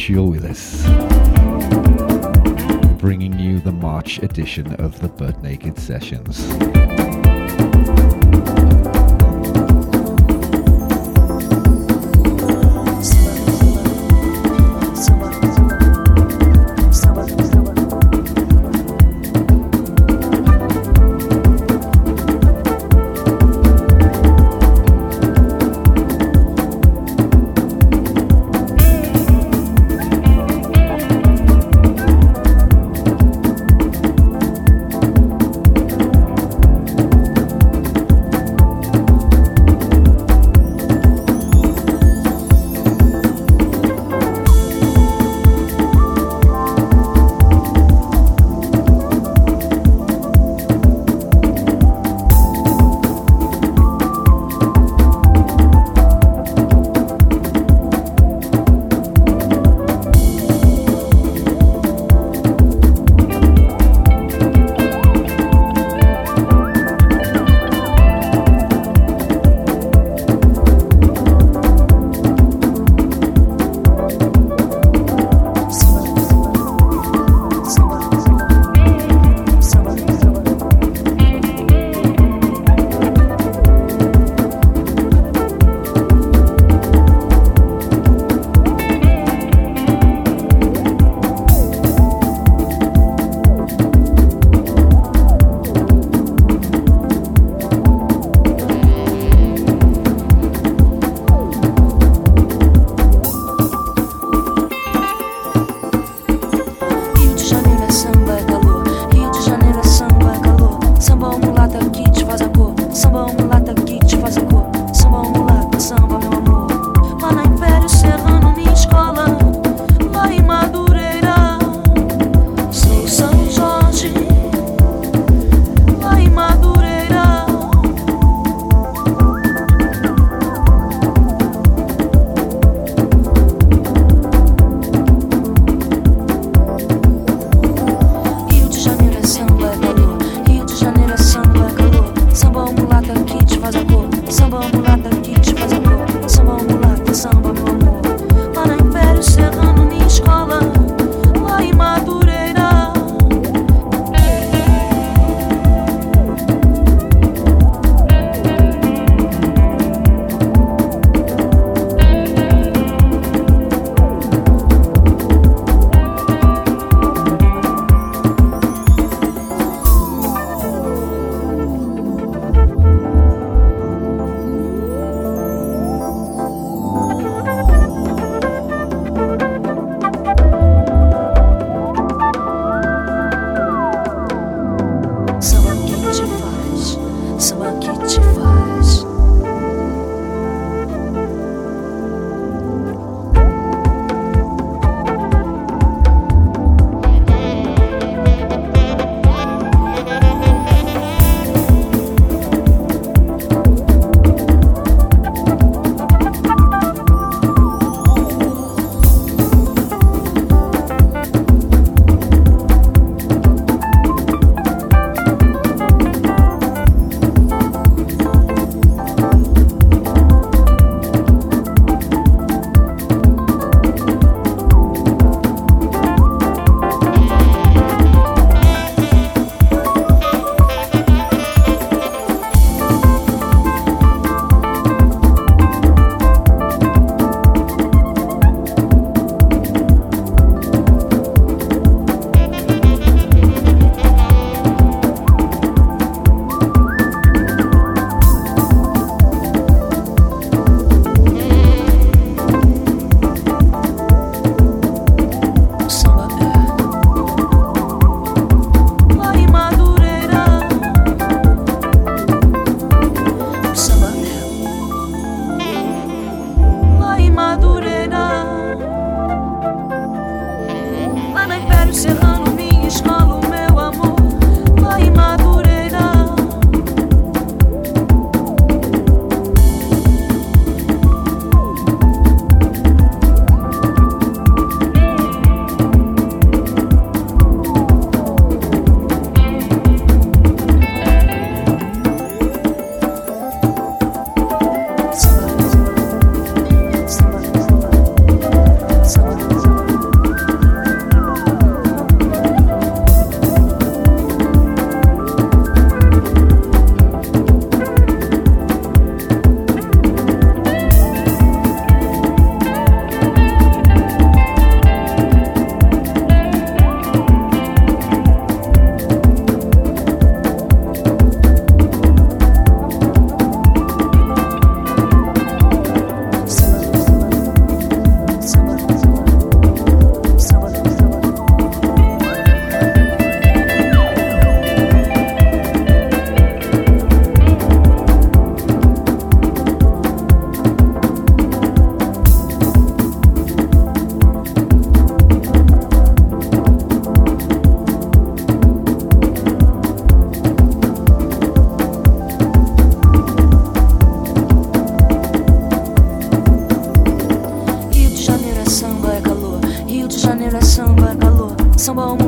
Schul with us, bringing you the March edition of the Butt Naked Sessions.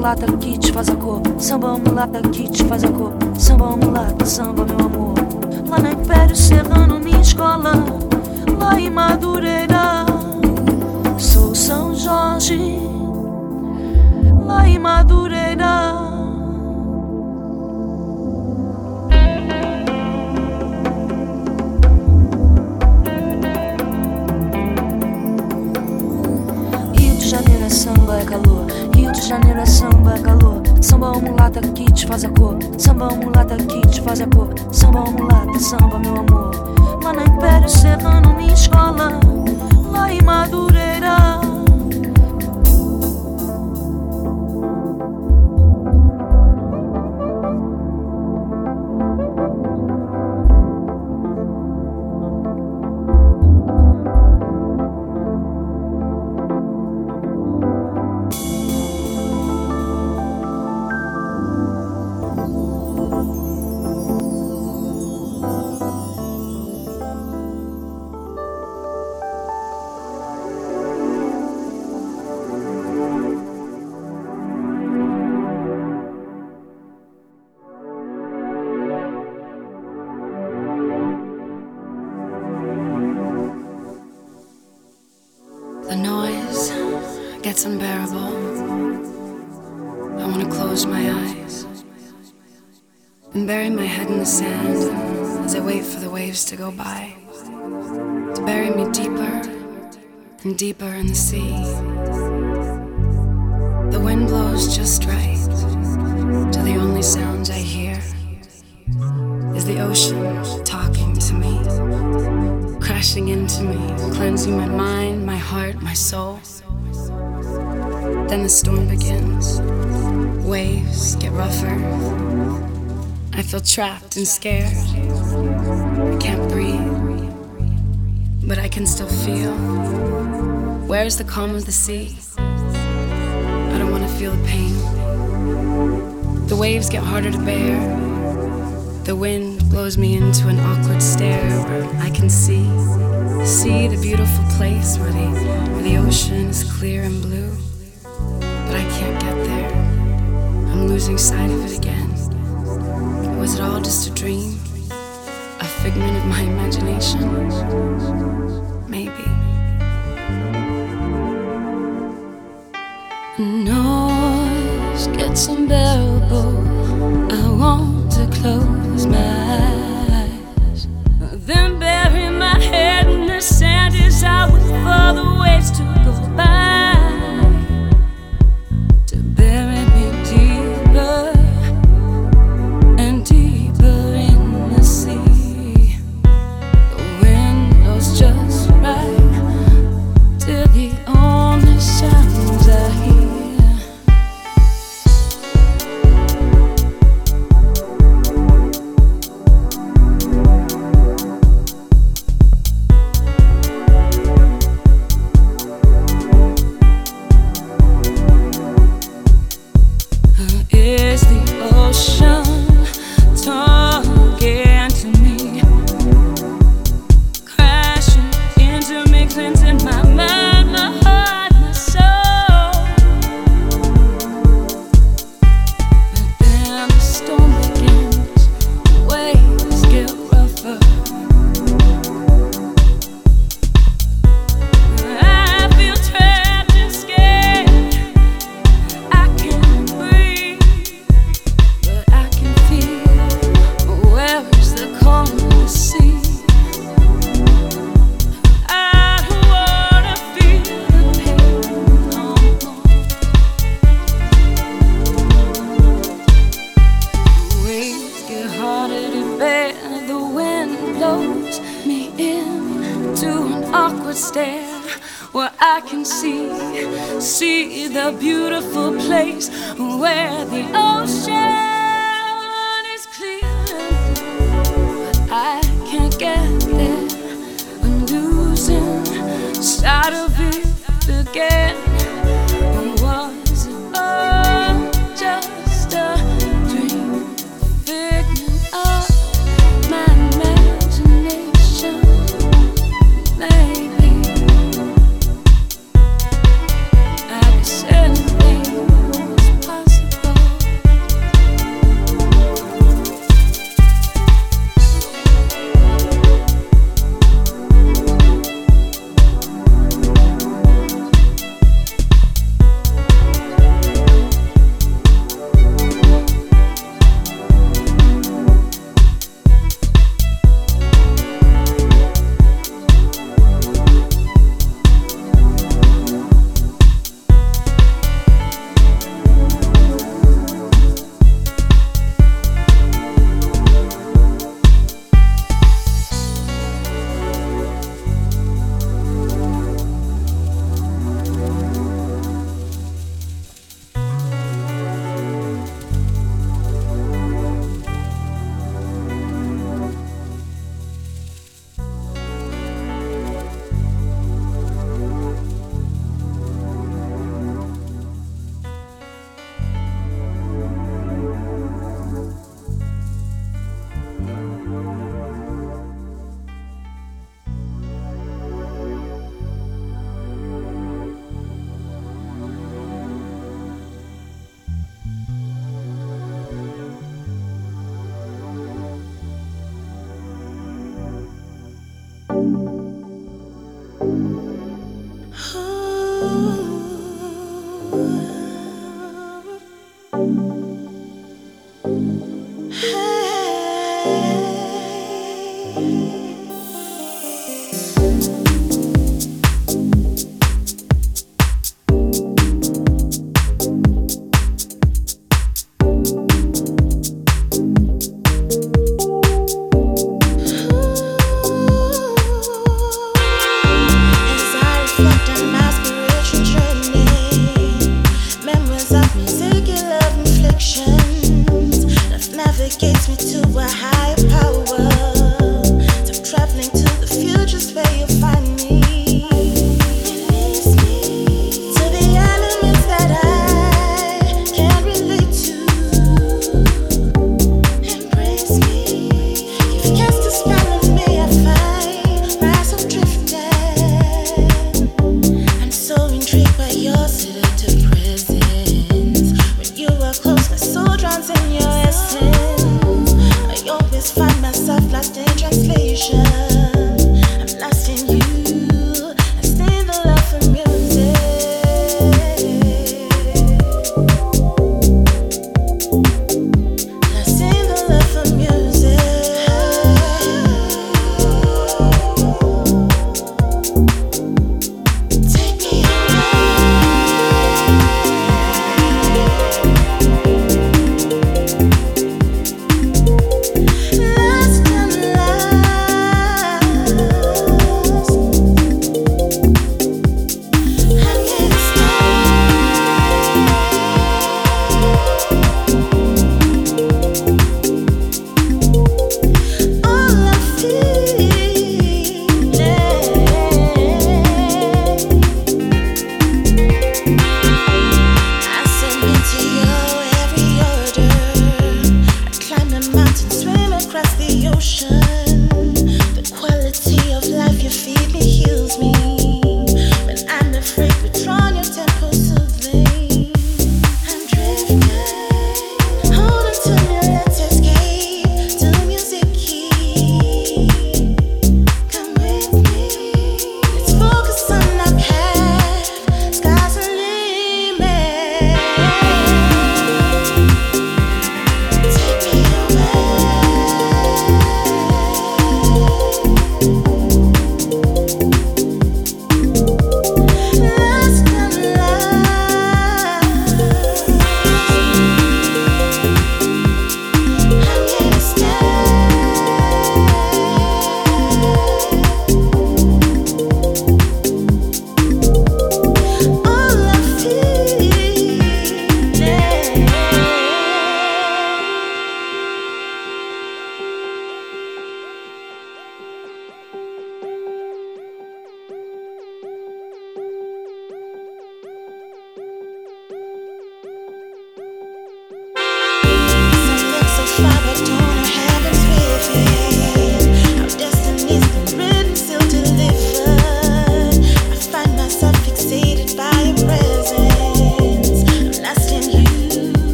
Mulata te faz a cor. Samba mulata te faz a cor. Samba mulata, samba mulata que faz a cor. Samba mulata que faz a cor. Samba mulata, samba, meu amor. Lá na Império Serrano, minha escola. Lá em Madureira. Waves to go by. To bury me deeper and deeper in the sea. The wind blows just right till the only sounds I hear is the ocean talking to me crashing into me, cleansing my mind, my heart, my soul. Then the storm begins. Waves get rougher. I feel trapped and scared. Can't breathe, but I can still feel. Where's the calm of the sea? I don't want to feel the pain. The waves get harder to bear. The wind blows me into an awkward stare where I can see, see the beautiful place where the, where the ocean is clear and blue. But I can't get there. I'm losing sight of it again. Was it all just a dream? Figment of my imagination? Maybe. Noise gets unbearable. I want to close my eyes, then bury my head in the sand as I wait for the waves to go by.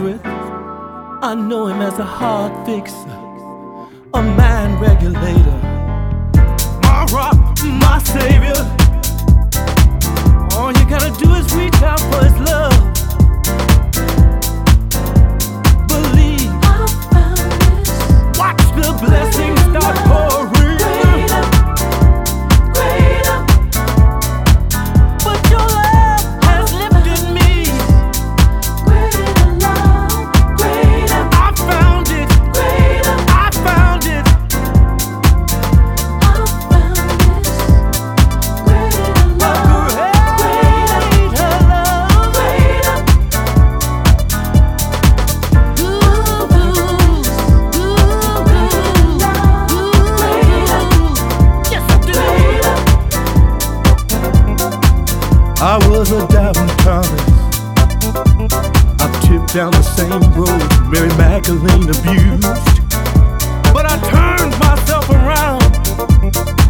with? down the same road Mary Magdalene abused. But I turned myself around.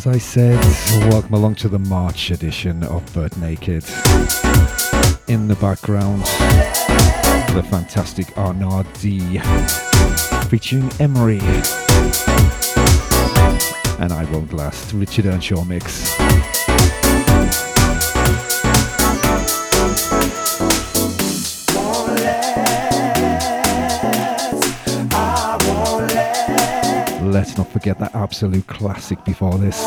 as I said, welcome along to the March edition of Buttnaked. In the background, the fantastic Arnaud featuring Emory. And I won't last, Richard Earnshaw mix. let's not forget that absolute classic before this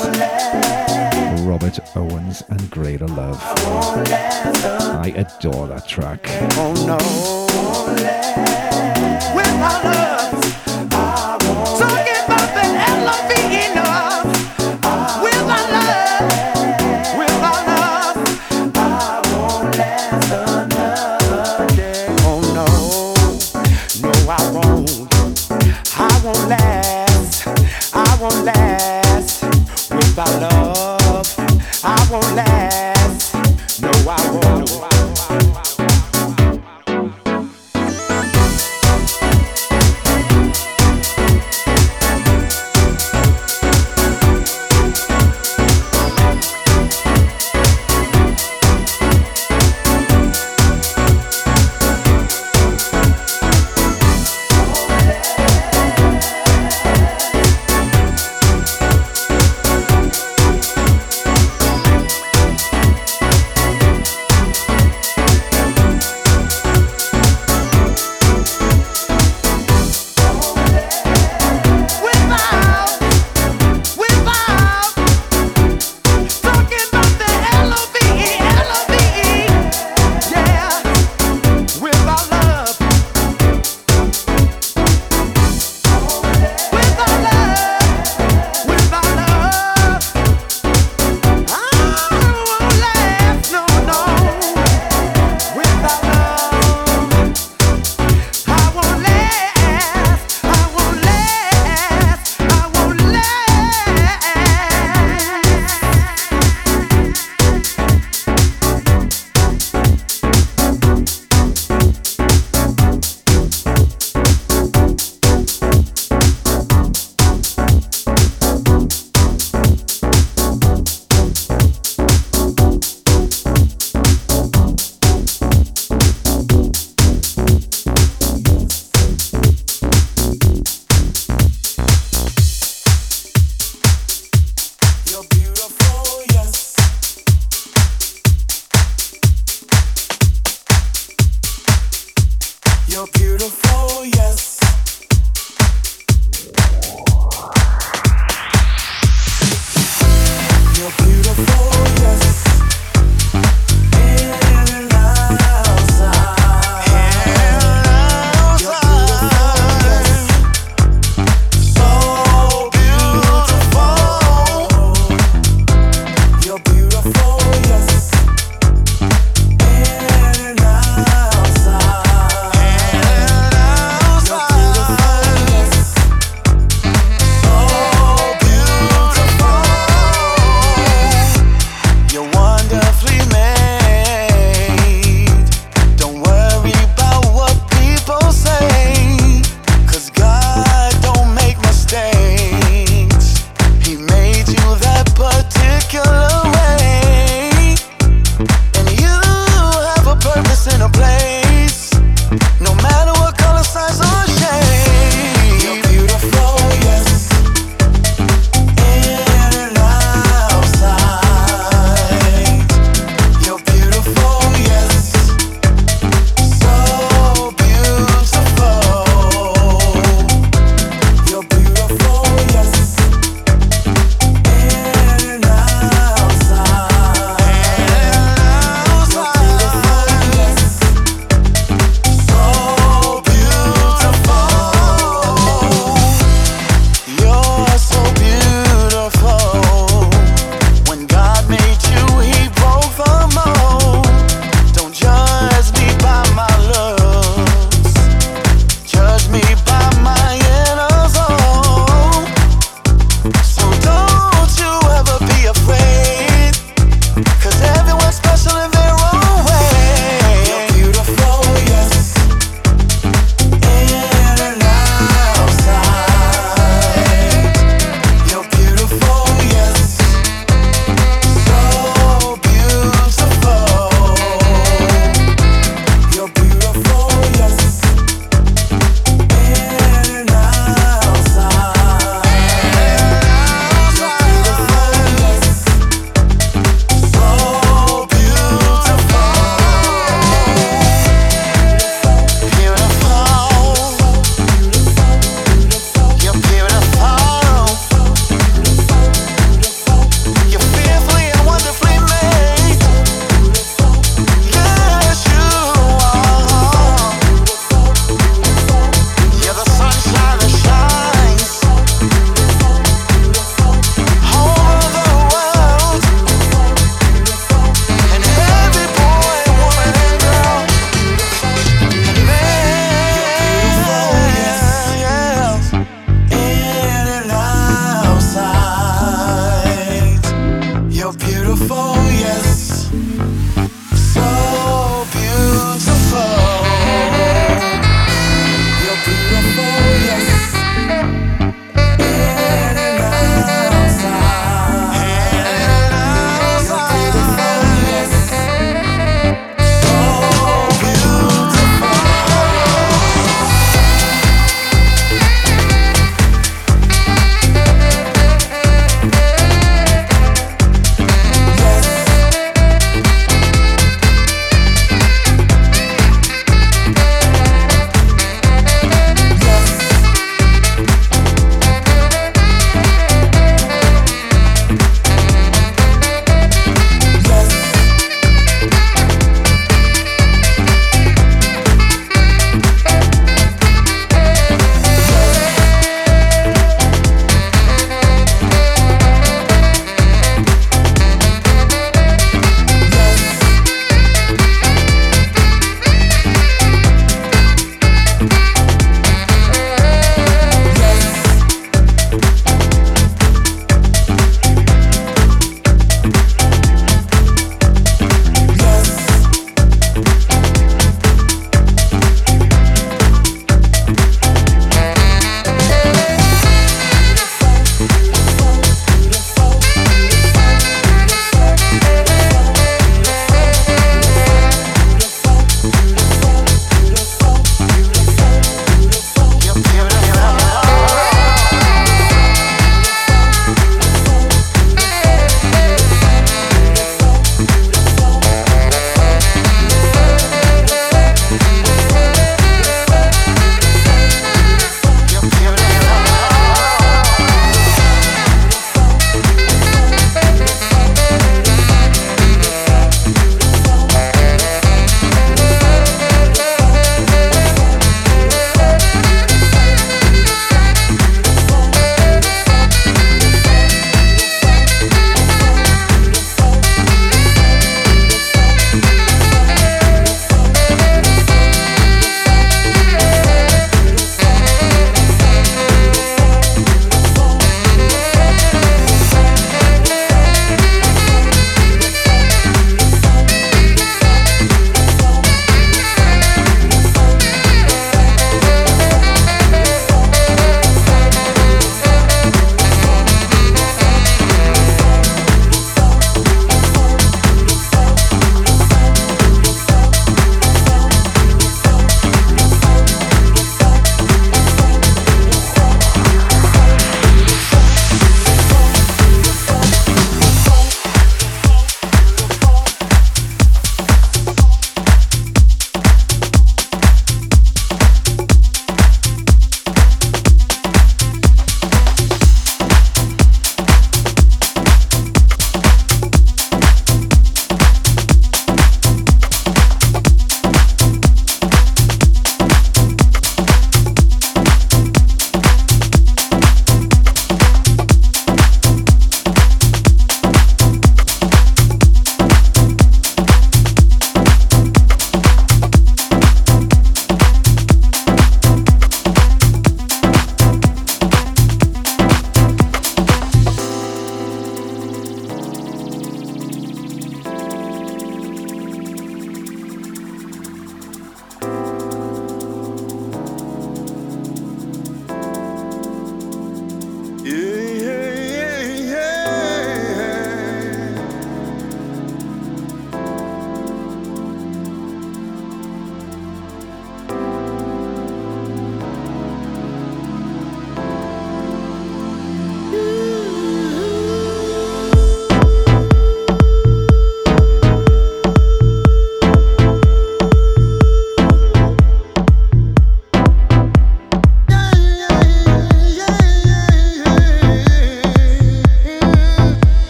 Robert Owens and Greater Love. I adore that track. Oh,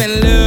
been losing.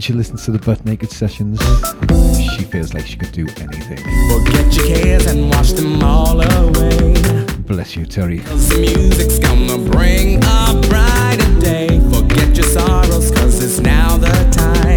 when she listens to the Buttnaked sessions, she feels like she could do anything. Forget your cares and wash them all away. Bless you, Terry. The music's gonna bring a brighter day. Forget your sorrows, cause it's now the time.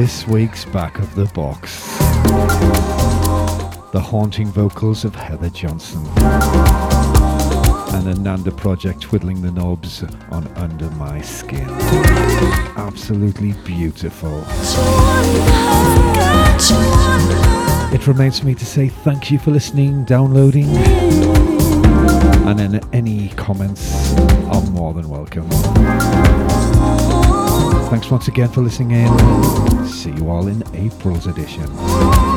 Week's back of the box. The haunting vocals of Heather Johnson. And Ananda Project twiddling the knobs on Under My Skin. Absolutely beautiful. It remains for me to say thank you for listening, downloading, and then any comments are more than welcome. Thanks once again for listening in. See you all in April's edition.